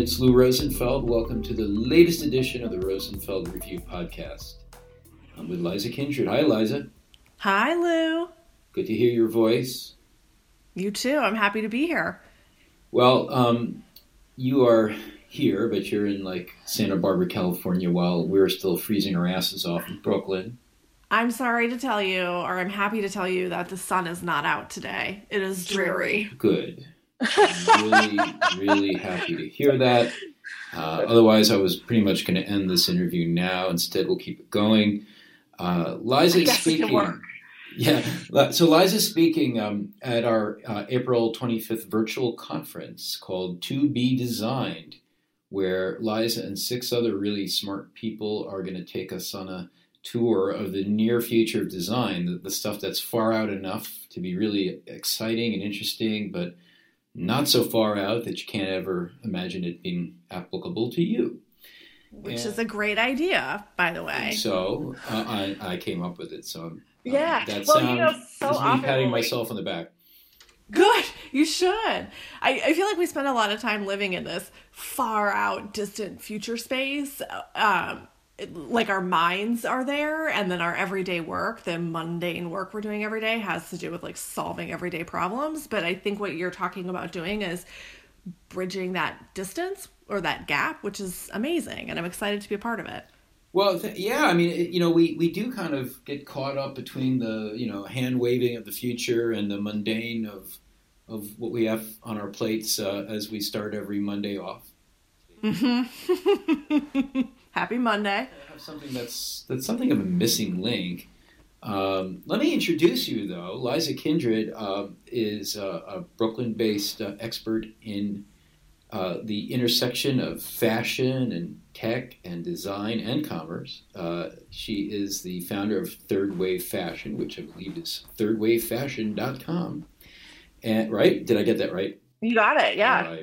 It's Lou Rosenfeld. Welcome to the latest edition of the Rosenfeld Review Podcast. I'm with Liza Kindred. Hi, Liza. Hi, Lou. Good to hear your voice. You too. I'm happy to be here. Well, um, you are here, but you're in like Santa Barbara, California, while we're still freezing our asses off in Brooklyn. I'm sorry to tell you, or I'm happy to tell you, that the sun is not out today. It is dreary. Good. I'm really, really happy to hear that. Uh, otherwise, I was pretty much going to end this interview now. Instead, we'll keep it going. Uh, Liza speaking. Yeah, so Liza's speaking um, at our uh, April 25th virtual conference called To Be Designed, where Liza and six other really smart people are going to take us on a tour of the near future of design, the, the stuff that's far out enough to be really exciting and interesting, but not so far out that you can't ever imagine it being applicable to you. Which and, is a great idea, by the way. So uh, I, I came up with it. So um, yeah, that well, sound you know, so is me patting myself on the back. Good, you should. I, I feel like we spend a lot of time living in this far out, distant future space. Um, like our minds are there and then our everyday work the mundane work we're doing every day has to do with like solving everyday problems. But i think what you're talking about doing is bridging that distance or that gap which is amazing and i'm excited to be a part of it. Well th- yeah i mean it, you know we, we do kind of get caught up between the you know hand waving of the future and the mundane of of what we have on our plates uh, as we start every monday off. Mm-hmm. Happy Monday. I have something that's that's something of a missing link. Um, let me introduce you, though. Liza Kindred uh, is a, a Brooklyn-based uh, expert in uh, the intersection of fashion and tech and design and commerce. Uh, she is the founder of Third Wave Fashion, which I believe is thirdwavefashion.com. And right? Did I get that right? You got it. Yeah.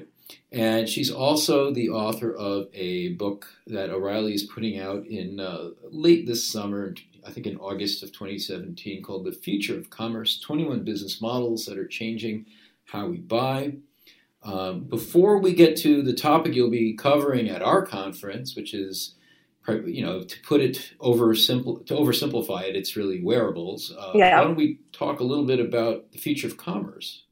And she's also the author of a book that O'Reilly is putting out in uh, late this summer, I think in August of 2017, called The Future of Commerce 21 Business Models That Are Changing How We Buy. Um, before we get to the topic you'll be covering at our conference, which is you know, to put it over simple to oversimplify it, it's really wearables. Uh, yeah. Why don't we talk a little bit about the future of commerce?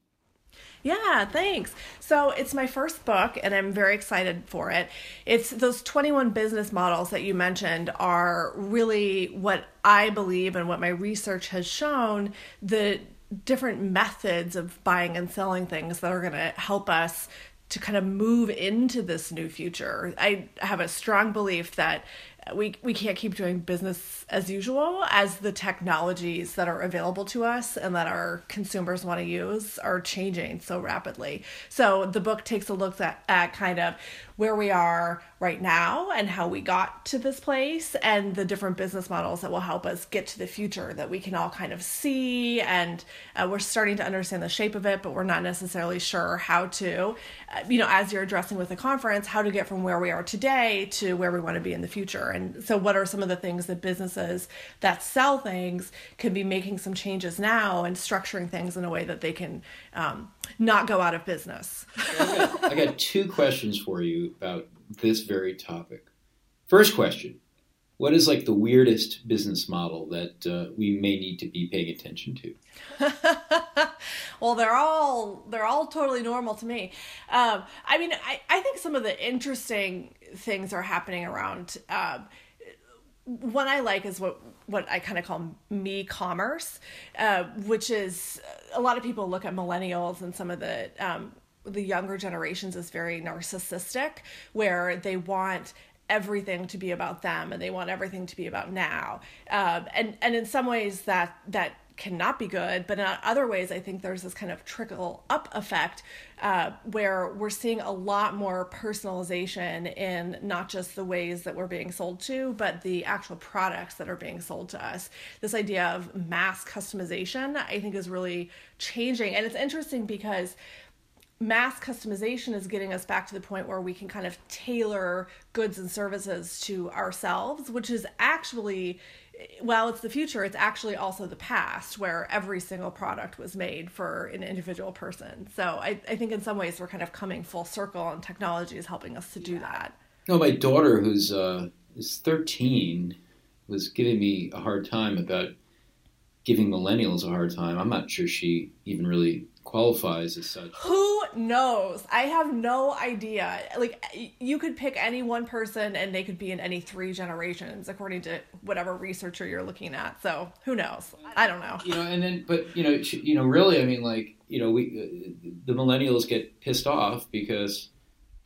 Yeah, thanks. So it's my first book, and I'm very excited for it. It's those 21 business models that you mentioned are really what I believe and what my research has shown the different methods of buying and selling things that are going to help us to kind of move into this new future. I have a strong belief that we we can't keep doing business as usual as the technologies that are available to us and that our consumers want to use are changing so rapidly. So the book takes a look at, at kind of where we are right now and how we got to this place and the different business models that will help us get to the future that we can all kind of see and uh, we're starting to understand the shape of it but we're not necessarily sure how to uh, you know as you're addressing with the conference how to get from where we are today to where we want to be in the future and so what are some of the things that businesses that sell things can be making some changes now and structuring things in a way that they can um, not go out of business. I, got, I got two questions for you about this very topic. First question what is like the weirdest business model that uh, we may need to be paying attention to well they're all they're all totally normal to me um, i mean I, I think some of the interesting things are happening around um, one I like is what what I kind of call me commerce, uh, which is a lot of people look at millennials and some of the um, the younger generations as very narcissistic, where they want everything to be about them and they want everything to be about now. Um, and and in some ways that that cannot be good, but in other ways, I think there's this kind of trickle up effect uh, where we're seeing a lot more personalization in not just the ways that we're being sold to, but the actual products that are being sold to us. This idea of mass customization, I think, is really changing. And it's interesting because mass customization is getting us back to the point where we can kind of tailor goods and services to ourselves, which is actually while it's the future, it's actually also the past where every single product was made for an individual person. So I, I think in some ways we're kind of coming full circle and technology is helping us to do that. No, my daughter, who's uh, is 13, was giving me a hard time about giving millennials a hard time. I'm not sure she even really qualifies as such. Who knows? I have no idea. Like you could pick any one person and they could be in any three generations according to whatever researcher you're looking at. So, who knows? I don't know. You know, and then but you know, you know really I mean like, you know, we the millennials get pissed off because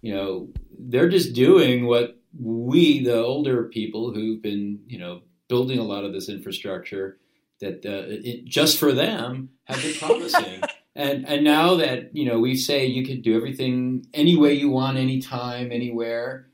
you know, they're just doing what we the older people who've been, you know, building a lot of this infrastructure that uh, it, just for them have been promising. and and now that you know we say you can do everything any way you want, anytime, anywhere,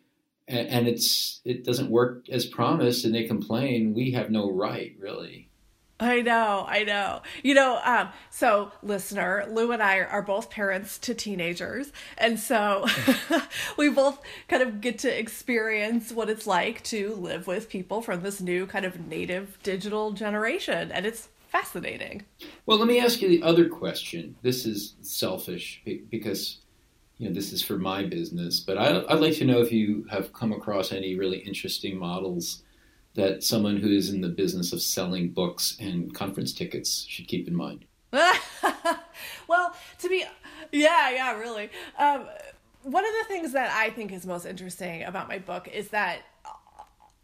and, and it's it doesn't work as promised, and they complain. We have no right, really. I know, I know. You know, um, so listener, Lou and I are both parents to teenagers, and so we both kind of get to experience what it's like to live with people from this new kind of native digital generation, and it's fascinating. Well, let me ask you the other question. This is selfish because you know this is for my business, but I, I'd like to know if you have come across any really interesting models that someone who is in the business of selling books and conference tickets should keep in mind? well, to be, yeah, yeah, really. Um, one of the things that I think is most interesting about my book is that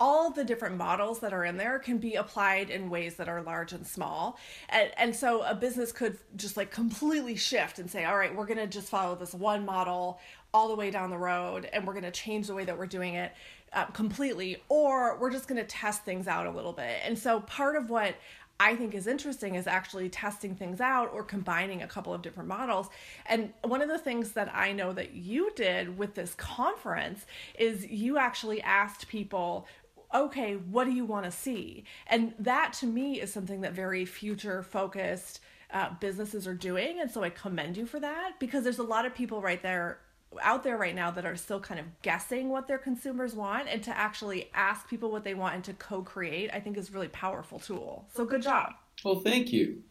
all the different models that are in there can be applied in ways that are large and small. And, and so a business could just like completely shift and say, all right, we're going to just follow this one model all the way down the road and we're going to change the way that we're doing it uh, completely, or we're just going to test things out a little bit. And so part of what I think is interesting is actually testing things out or combining a couple of different models. And one of the things that I know that you did with this conference is you actually asked people okay, what do you want to see? And that to me is something that very future focused uh, businesses are doing. And so I commend you for that because there's a lot of people right there out there right now that are still kind of guessing what their consumers want and to actually ask people what they want and to co-create i think is really powerful tool so good job well thank you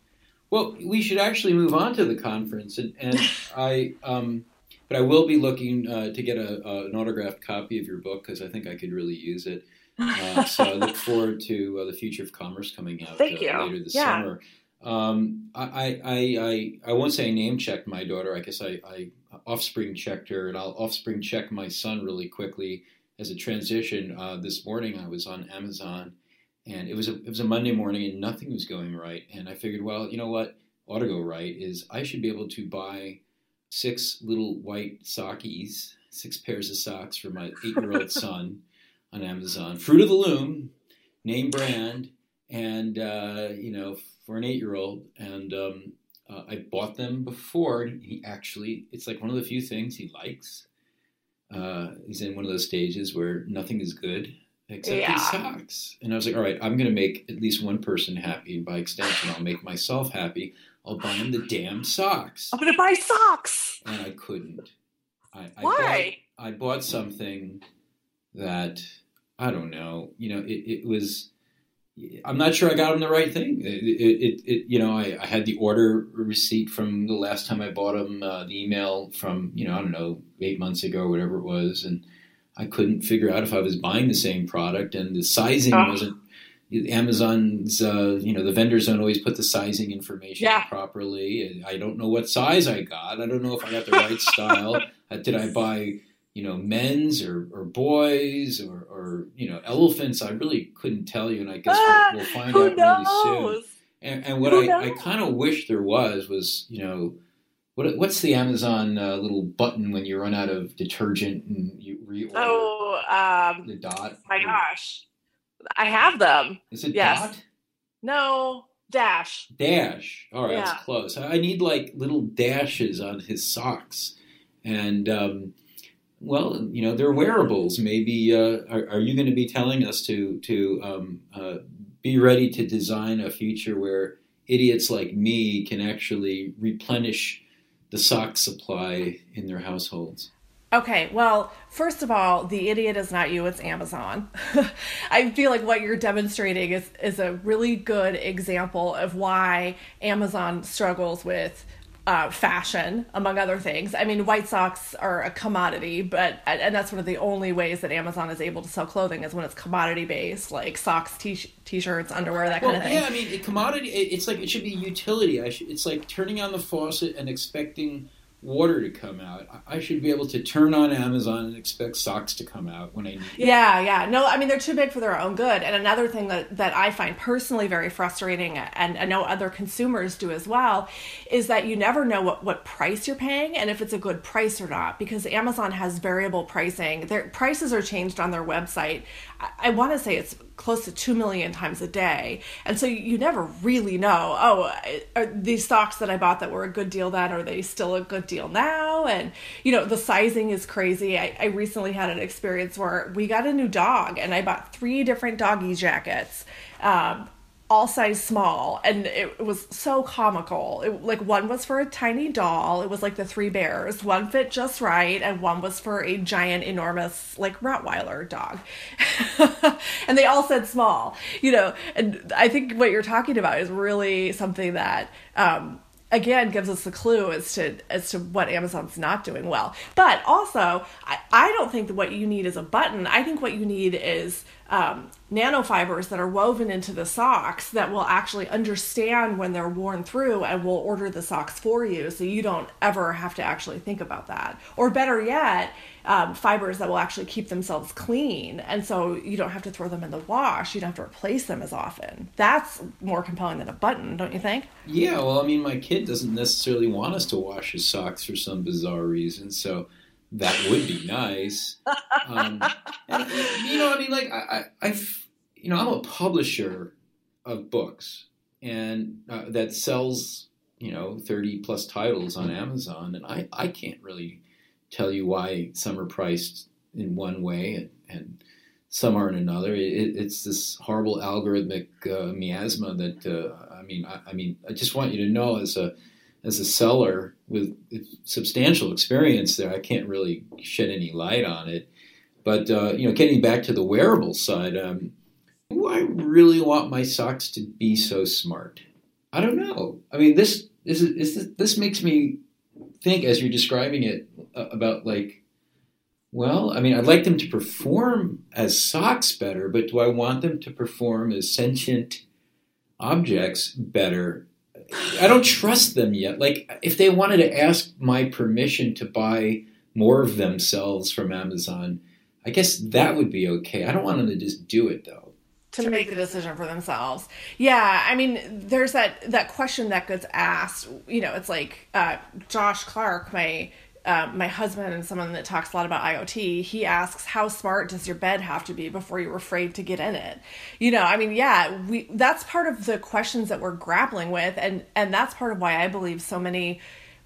well we should actually move on to the conference and, and i um, but i will be looking uh, to get a, a, an autographed copy of your book because i think i could really use it uh, so i look forward to uh, the future of commerce coming out Thank uh, you. later this yeah. summer um, I, I, I, I won't say I name checked my daughter. I guess I, I offspring checked her, and I'll offspring check my son really quickly as a transition. Uh, this morning I was on Amazon, and it was a it was a Monday morning, and nothing was going right. And I figured, well, you know what ought to go right is I should be able to buy six little white sockies, six pairs of socks for my eight year old son on Amazon, Fruit of the Loom, name brand, and uh, you know for an eight year old, and um, uh, I bought them before. He actually, it's like one of the few things he likes. Uh, he's in one of those stages where nothing is good except yeah. his socks. And I was like, all right, I'm going to make at least one person happy. And by extension, I'll make myself happy. I'll buy him the damn socks. I'm going to buy socks. And I couldn't. I, I Why? Bought, I bought something that, I don't know, you know, it, it was I'm not sure I got him the right thing. It, it, it you know, I, I, had the order receipt from the last time I bought him, uh, the email from, you know, I don't know, eight months ago, or whatever it was, and I couldn't figure out if I was buying the same product, and the sizing oh. wasn't. Amazon's, uh, you know, the vendors don't always put the sizing information yeah. properly. I don't know what size I got. I don't know if I got the right style. Uh, did I buy you know, men's or, or boys or, or, you know, elephants. I really couldn't tell you, and I guess ah, we'll, find out knows? really soon. And, and what I, I kind of wish there was was, you know, what, what's the Amazon uh, little button when you run out of detergent and you reorder? Oh, um, the dot. My gosh, I have them. Is it yes. dot? No, dash. Dash. All right, yeah. that's close. I need like little dashes on his socks, and um, well, you know, they're wearables. Maybe uh, are, are, you going to be telling us to to um, uh, be ready to design a future where idiots like me can actually replenish the sock supply in their households? Okay, well, first of all, the idiot is not you, it's Amazon. I feel like what you're demonstrating is, is a really good example of why Amazon struggles with uh, fashion, among other things. I mean, white socks are a commodity, but and that's one of the only ways that Amazon is able to sell clothing is when it's commodity based, like socks, t- t-shirts, underwear, that well, kind of thing. Yeah, I mean, commodity. It's like it should be utility. I should, it's like turning on the faucet and expecting water to come out. I should be able to turn on Amazon and expect socks to come out when I need. Yeah, yeah. No, I mean they're too big for their own good. And another thing that that I find personally very frustrating, and I know other consumers do as well, is that you never know what what price you're paying and if it's a good price or not because Amazon has variable pricing. Their prices are changed on their website. I, want to say it's close to 2 million times a day. And so you never really know, oh, are these stocks that I bought that were a good deal then, are they still a good deal now? And, you know, the sizing is crazy. I, I recently had an experience where we got a new dog and I bought three different doggy jackets. Um, all size small and it was so comical. It, like one was for a tiny doll. It was like the three bears. One fit just right and one was for a giant enormous like rottweiler dog. And they all said small you know? And i think what you're talking about is really something that um, again gives us a clue as to as to what Amazon's not doing well. But also, I, I don't think that what you need is a button. I think what you need is um, nanofibers that are woven into the socks that will actually understand when they're worn through and will order the socks for you so you don't ever have to actually think about that. Or better yet, um, fibers that will actually keep themselves clean. And so you don't have to throw them in the wash. You don't have to replace them as often. That's more compelling than a button, don't you think? Yeah, well, I mean, my kid doesn't necessarily want us to wash his socks for some bizarre reason. So that would be nice. Um, and, you know, I mean, like, I, I, you know, I'm a publisher of books and uh, that sells, you know, 30 plus titles on Amazon. And I, I can't really tell you why some are priced in one way and, and some are in another. It, it's this horrible algorithmic uh, miasma that, uh, I mean, I, I mean, I just want you to know as a, as a seller with substantial experience there, I can't really shed any light on it. But uh, you know, getting back to the wearable side, um, I really want my socks to be so smart? I don't know. I mean, this is, is this, this makes me think as you're describing it uh, about like, well, I mean, I'd like them to perform as socks better, but do I want them to perform as sentient objects better I don't trust them yet. Like if they wanted to ask my permission to buy more of themselves from Amazon, I guess that would be okay. I don't want them to just do it though. To make the decision for themselves. Yeah, I mean, there's that that question that gets asked. You know, it's like uh, Josh Clark, my um, my husband and someone that talks a lot about IoT, he asks, "How smart does your bed have to be before you're afraid to get in it?" You know, I mean, yeah, we that's part of the questions that we're grappling with, and and that's part of why I believe so many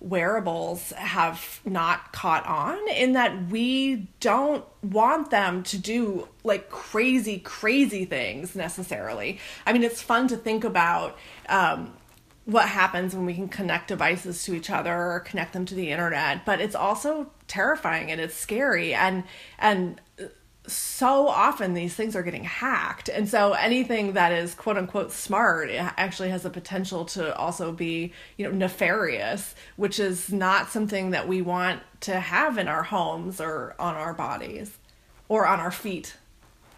wearables have not caught on in that we don't want them to do like crazy crazy things necessarily i mean it's fun to think about um, what happens when we can connect devices to each other or connect them to the internet but it's also terrifying and it's scary and and so often these things are getting hacked. And so anything that is quote unquote smart it actually has the potential to also be you know nefarious which is not something that we want to have in our homes or on our bodies or on our feet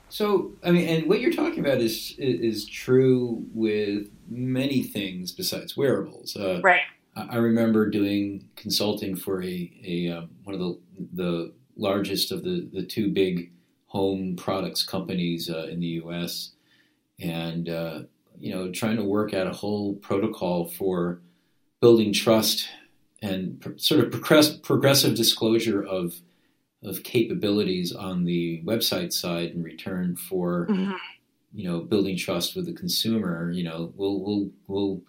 so, I mean, and what you're talking about is is true with many things besides wearables. Uh, right. I remember doing consulting for a, a um, one of the the largest of the, the two big home products companies uh, in the U.S. and uh, you know trying to work out a whole protocol for building trust and pr- sort of progress- progressive disclosure of of capabilities on the website side in return for mm-hmm. you know building trust with the consumer you know we'll we'll we'll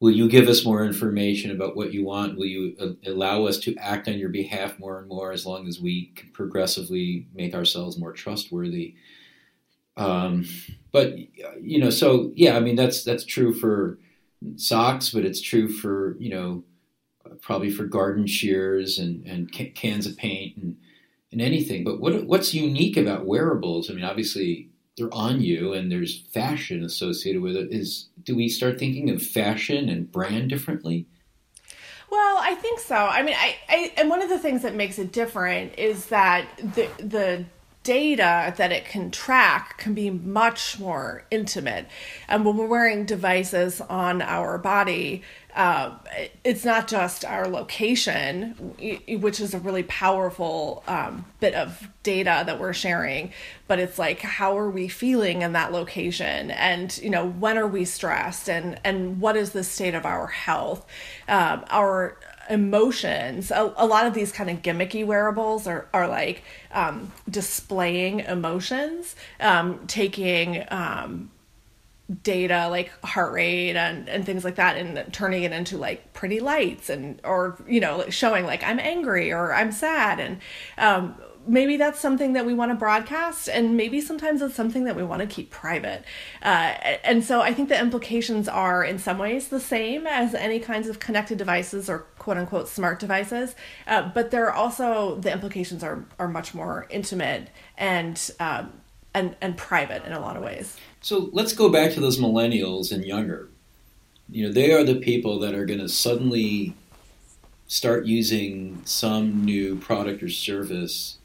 will you give us more information about what you want will you uh, allow us to act on your behalf more and more as long as we can progressively make ourselves more trustworthy um, but you know so yeah i mean that's that's true for socks but it's true for you know probably for garden shears and, and cans of paint and, and anything. But what what's unique about wearables? I mean, obviously they're on you and there's fashion associated with it. Is do we start thinking of fashion and brand differently? Well, I think so. I mean, I, I and one of the things that makes it different is that the the data that it can track can be much more intimate. And when we're wearing devices on our body, uh, it's not just our location, which is a really powerful um, bit of data that we're sharing, but it's like how are we feeling in that location, and you know when are we stressed, and and what is the state of our health, um, our emotions. A, a, lot of these kind of gimmicky wearables are, are like um, displaying emotions, um, taking um, data like heart rate and, and things like that and turning it into like pretty lights and or you know showing like i'm angry or i'm sad and um, maybe that's something that we want to broadcast and maybe sometimes it's something that we want to keep private. Uh, and so i think the implications are in some ways the same as any kinds of connected devices or quote unquote smart devices uh, but there are also the implications are are much more intimate and um, and and private in a lot of ways so let's go back to those millennials and younger you know they are the people that are going to suddenly start using some new product or service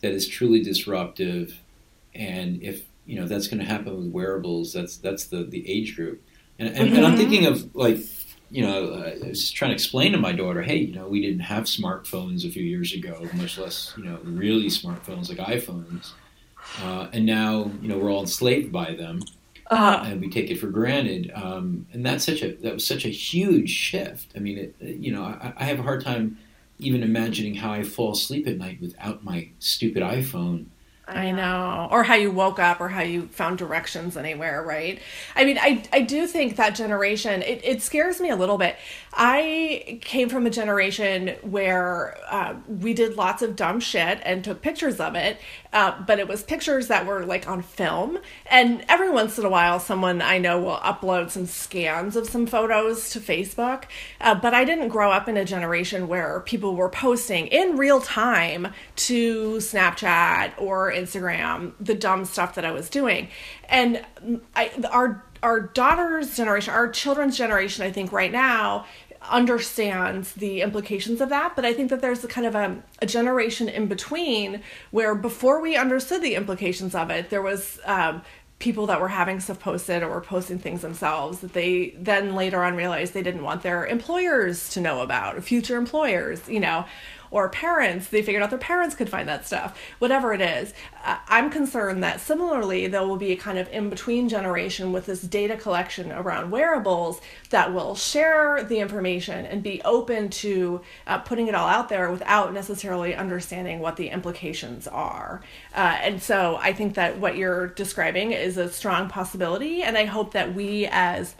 that is truly disruptive. And if you know that's going to happen with wearables, that's that's the the age group. And, and, mm-hmm. and I'm thinking of like you know, I was trying to explain to my daughter, hey, you know, we didn't have smartphones a few years ago, much less, you know, really smartphones like iPhones. Uh, and now, you know, we're all enslaved by them, uh-huh. and we take it for granted. Um, and that's such a that was such a huge shift. I mean, it, you know, I, I have a hard time even imagining how I fall asleep at night without my stupid iPhone. I know. Or how you woke up or how you found directions anywhere, right? I mean, I, I do think that generation, it, it scares me a little bit. I came from a generation where uh, we did lots of dumb shit and took pictures of it, uh, but it was pictures that were like on film. And every once in a while, someone I know will upload some scans of some photos to Facebook. Uh, but I didn't grow up in a generation where people were posting in real time to Snapchat or Instagram the dumb stuff that I was doing. And I, our our daughter's generation, our children's generation, I think right now understands the implications of that but i think that there's a kind of a, a generation in between where before we understood the implications of it there was um, people that were having stuff posted or were posting things themselves that they then later on realized they didn't want their employers to know about future employers you know or parents, they figured out their parents could find that stuff, whatever it is. Uh, I'm concerned that similarly, there will be a kind of in between generation with this data collection around wearables that will share the information and be open to uh, putting it all out there without necessarily understanding what the implications are. Uh, and so I think that what you're describing is a strong possibility. And I hope that we as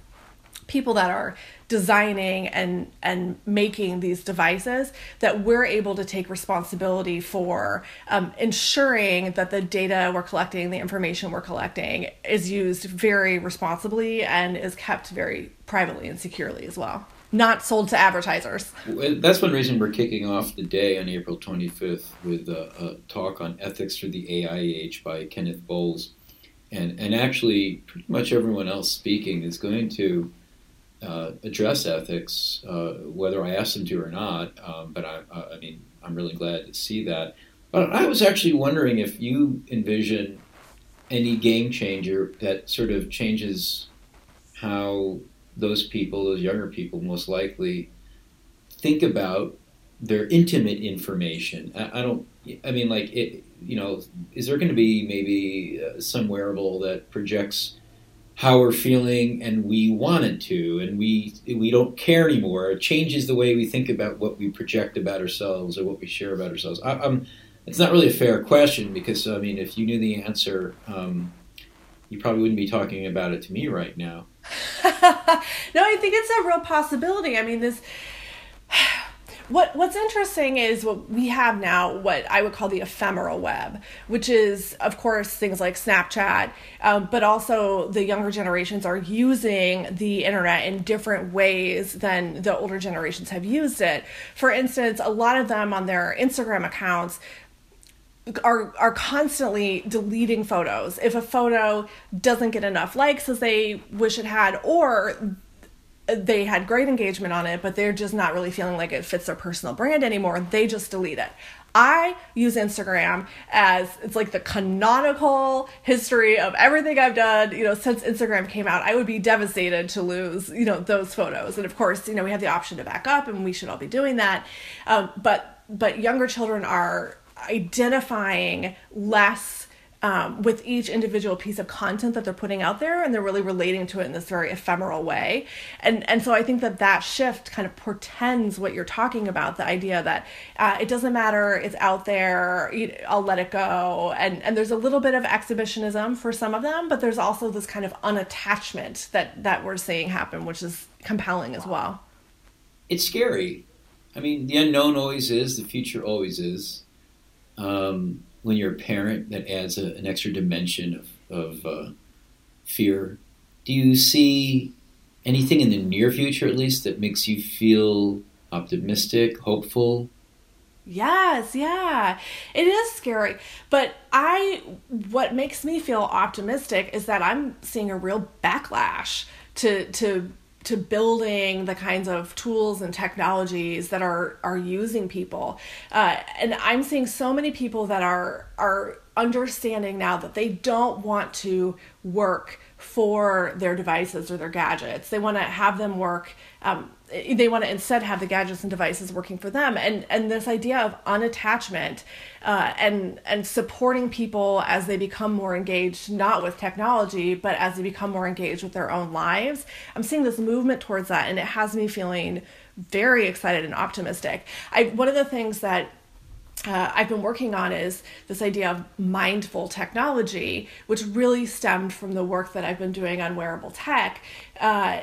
people that are designing and and making these devices that we're able to take responsibility for um, ensuring that the data we're collecting the information we're collecting is used very responsibly and is kept very privately and securely as well. Not sold to advertisers. That's one reason we're kicking off the day on april 25th with a, a talk on ethics for the ai age by kenneth bowles. And and actually pretty much everyone else speaking is going to uh, address ethics, uh, whether I ask them to or not. Um, but I, I, mean, I'm really glad to see that. But I was actually wondering if you envision any game changer that sort of changes how those people, those younger people, most likely think about their intimate information. I, I don't. I mean, like it. You know, is there going to be maybe uh, some wearable that projects how we're feeling and we want it to and we we don't care anymore. It changes the way we think about what we project about ourselves or what we share about ourselves. I, am it's not really a fair question because i mean if you knew the answer um, you probably wouldn't be talking about it to me right now. No i think it's a real possibility. I mean this what what's interesting is what we have now, what I would call the ephemeral web, which is, of course, things like Snapchat, um, but also the younger generations are using the internet in different ways than the older generations have used it. For instance, a lot of them on their Instagram accounts are are constantly deleting photos if a photo doesn't get enough likes as they wish it had or they had great engagement on it but they're just not really feeling like it fits their personal brand anymore they just delete it I use Instagram as it's like the canonical history of everything I've done, you know, since Instagram came out. I would be devastated to lose, you know, those photos. And of course, you know, we have the option to back up and we should all be doing that. Um, but but younger children are identifying less um, with each individual piece of content that they're putting out there and they're really relating to it in this very ephemeral way. And and so i think that that shift kind of portends what you're talking about the idea that uh, it doesn't matter it's out there i'll let it go. And and there's a little bit of exhibitionism for some of them but there's also this kind of unattachment that that we're seeing happen which is compelling as well. It's scary. I mean the unknown always is the future always is. Um, when you're a parent, that adds a, an extra dimension of, of uh, fear. Do you see anything in the near future, at least, that makes you feel optimistic, hopeful? Yes, yeah. It is scary. But I what makes me feel optimistic is that I'm seeing a real backlash to to to building the kinds of tools and technologies that are are using people. Uh, and i'm seeing so many people that are are understanding now that they don't want to work for their devices or their gadgets. They want to have them work um, they want to instead have the gadgets and devices working for them. And and this idea of unattachment uh, and and supporting people as they become more engaged not with technology but as they become more engaged with their own lives. I'm seeing this movement towards that and it has me feeling very excited and optimistic. I one of the things that uh, I've been working on is this idea of mindful technology, which really stemmed from the work that I've been doing on wearable tech. Uh,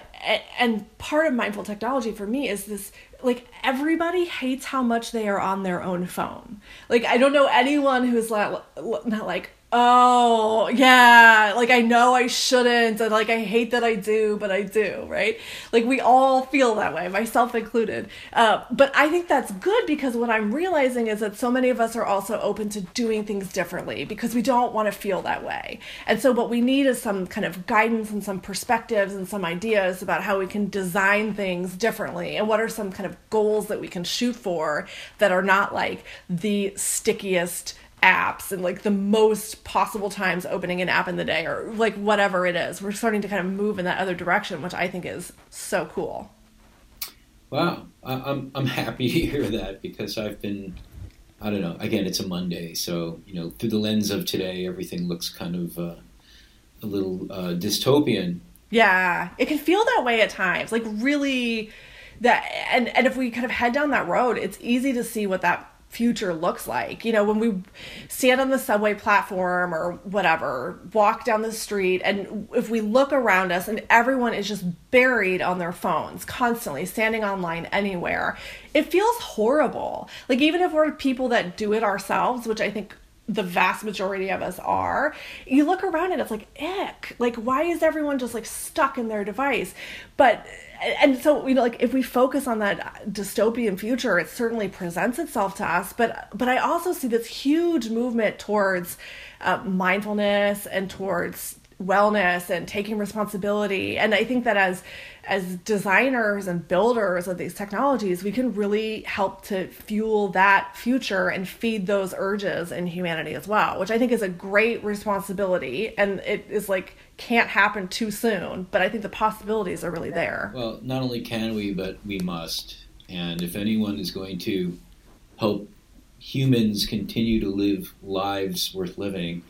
and part of mindful technology for me is this like everybody hates how much they are on their own phone. Like I don't know anyone who's not, not like oh yeah. Like i know i shouldn't and like i hate that i do but i do right? Like we all feel that way myself included. Uh, but i think that's good because what i'm realizing is that so many of us are also open to doing things differently because we don't want to feel that way. And so what we need is some kind of guidance and some perspectives and some ideas about how we can design things differently and what are some kind of goals that we can shoot for that are not like the stickiest apps and like the most possible times opening an app in the day or like whatever it is. We're starting to kind of move in that other direction, which I think is so cool. Wow, I'm I'm happy to hear that because I've been I don't know. Again, it's a Monday, so you know through the lens of today, everything looks kind of uh, a little uh, dystopian. Yeah, it can feel that way at times. Like really, that and and if we kind of head down that road, it's easy to see what that future looks like. You know, when we stand on the subway platform or whatever, walk down the street, and if we look around us and everyone is just buried on their phones, constantly standing online anywhere, it feels horrible. Like, even if we're people that do it ourselves, which I think the vast majority of us are you look around and it's like ick like why is everyone just like stuck in their device but and so you know like if we focus on that dystopian future it certainly presents itself to us. But but i also see this huge movement towards uh, mindfulness and towards wellness and taking responsibility. And i think that as as designers and builders of these technologies we can really help to fuel that future and feed those urges in humanity as well which i think is a great responsibility. And it is like can't happen too soon but i think the possibilities are really there. Well not only can we but we must. And if anyone is going to help humans continue to live lives worth living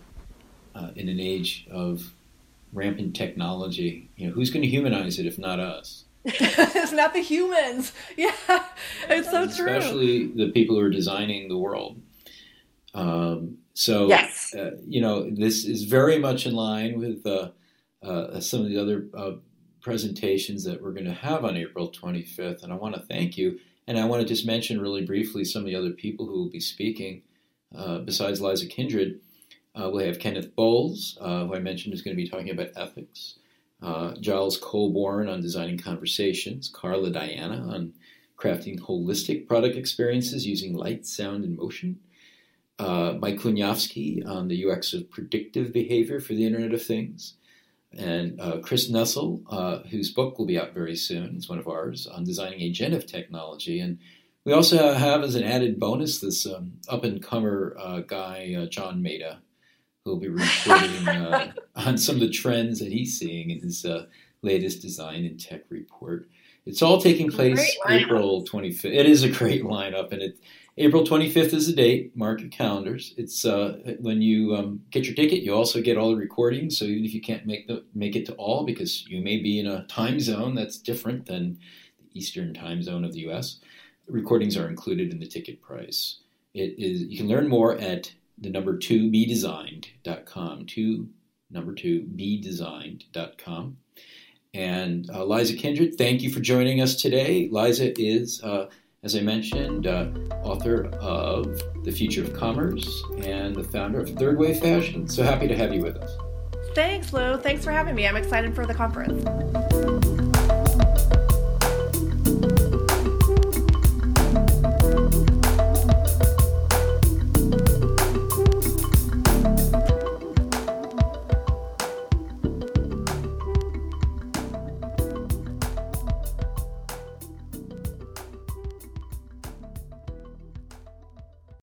uh, in an age of rampant technology. You know, who's going to humanize it if not us? it's not the humans. Yeah, it's so Especially true. Especially the people who are designing the world. Um, so, yes. uh, you know, this is very much in line with uh, uh, some of the other uh, presentations that we're going to have on April 25th. And I want to thank you. And I want to just mention really briefly some of the other people who will be speaking. Uh, besides Liza Kindred, uh, we'll have Kenneth Bowles, uh, who I mentioned is going to be talking about ethics, uh, Giles Colborne on designing conversations, Carla Diana on crafting holistic product experiences using light, sound, and motion, uh, Mike Kuniavsky on the UX of predictive behavior for the Internet of Things, and uh, Chris Noessel, uh, whose book will be out very soon, it's one of ours, on designing agentive technology. And we also have, as an added bonus, this um, up and comer guy, John Maeda, who will be reporting uh, on some of the trends that he's seeing in his uh, latest design and tech report. It's all taking place April 25th. It is a great lineup, and it April 25th is the date. Mark your calendars. It's uh, when you um, get your ticket. You also get all the recordings. So even if you can't make the make it to all, because you may be in a time zone that's different than the Eastern time zone of the U.S., recordings are included in the ticket price. It is. You can learn more at the number two bedesigned.com. Two number two bedesigned.com. And uh, Liza Kindred, thank you for joining us today. Liza is. Uh, as I mentioned, uh, author of The Future of Commerce and the founder of Third Wave Fashion. So happy to have you with us. Thanks, Lou. Thanks for having me. I'm excited for the conference.